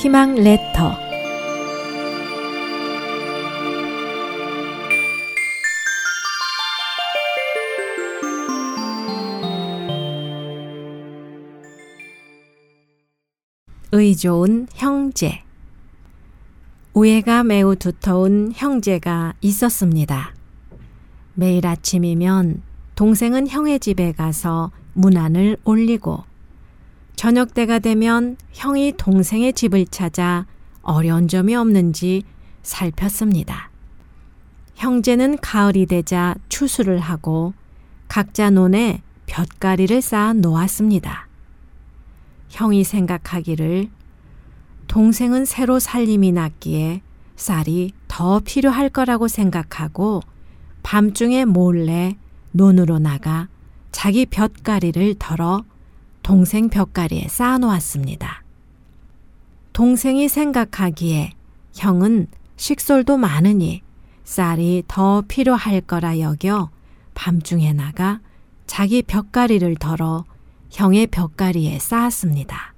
희망 레터 의 좋은 형제 우애가 매우 두터운 형제가 있었습니다. 매일 아침이면 동생은 형의 집에 가서 문안을 올리고 저녁 때가 되면 형이 동생의 집을 찾아 어려운 점이 없는지 살폈습니다. 형제는 가을이 되자 추수를 하고 각자 논에 볕가리를 쌓아 놓았습니다. 형이 생각하기를 동생은 새로 살림이 났기에 쌀이 더 필요할 거라고 생각하고 밤중에 몰래 논으로 나가 자기 볕가리를 덜어 동생 볕가리에 쌓아놓았습니다. 동생이 생각하기에 형은 식솔도 많으니 쌀이 더 필요할 거라 여겨 밤중에 나가 자기 벽가리를 덜어 형의 벽가리에 쌓았습니다.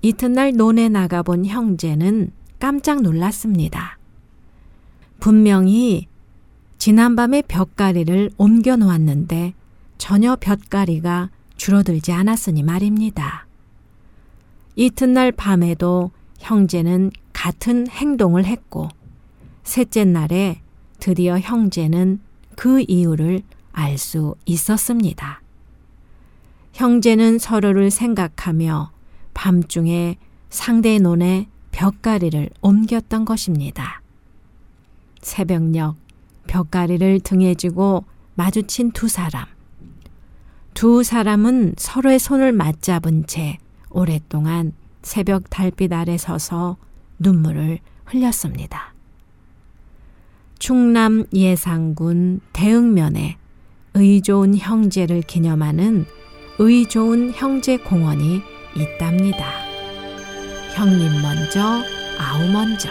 이튿날 논에 나가본 형제는 깜짝 놀랐습니다. 분명히 지난밤에 벽가리를 옮겨 놓았는데 전혀 벽가리가 줄어들지 않았으니 말입니다. 이튿날 밤에도 형제는 같은 행동을 했고 셋째 날에 드디어 형제는 그 이유를 알 수 있었습니다. 형제는 서로를 생각하며 밤중에 상대 논에 벽가리를 옮겼던 것입니다. 새벽녘 벽가리를 등에 지고 마주친 두 사람. 두 사람은 서로의 손을 맞잡은 채 오랫동안 새벽 달빛 아래 서서 눈물을 흘렸습니다. 충남 예상군 대흥면에 의 좋은 형제를 기념하는 의 좋은 형제 공원이 있답니다. 형님 먼저, 아우 먼저.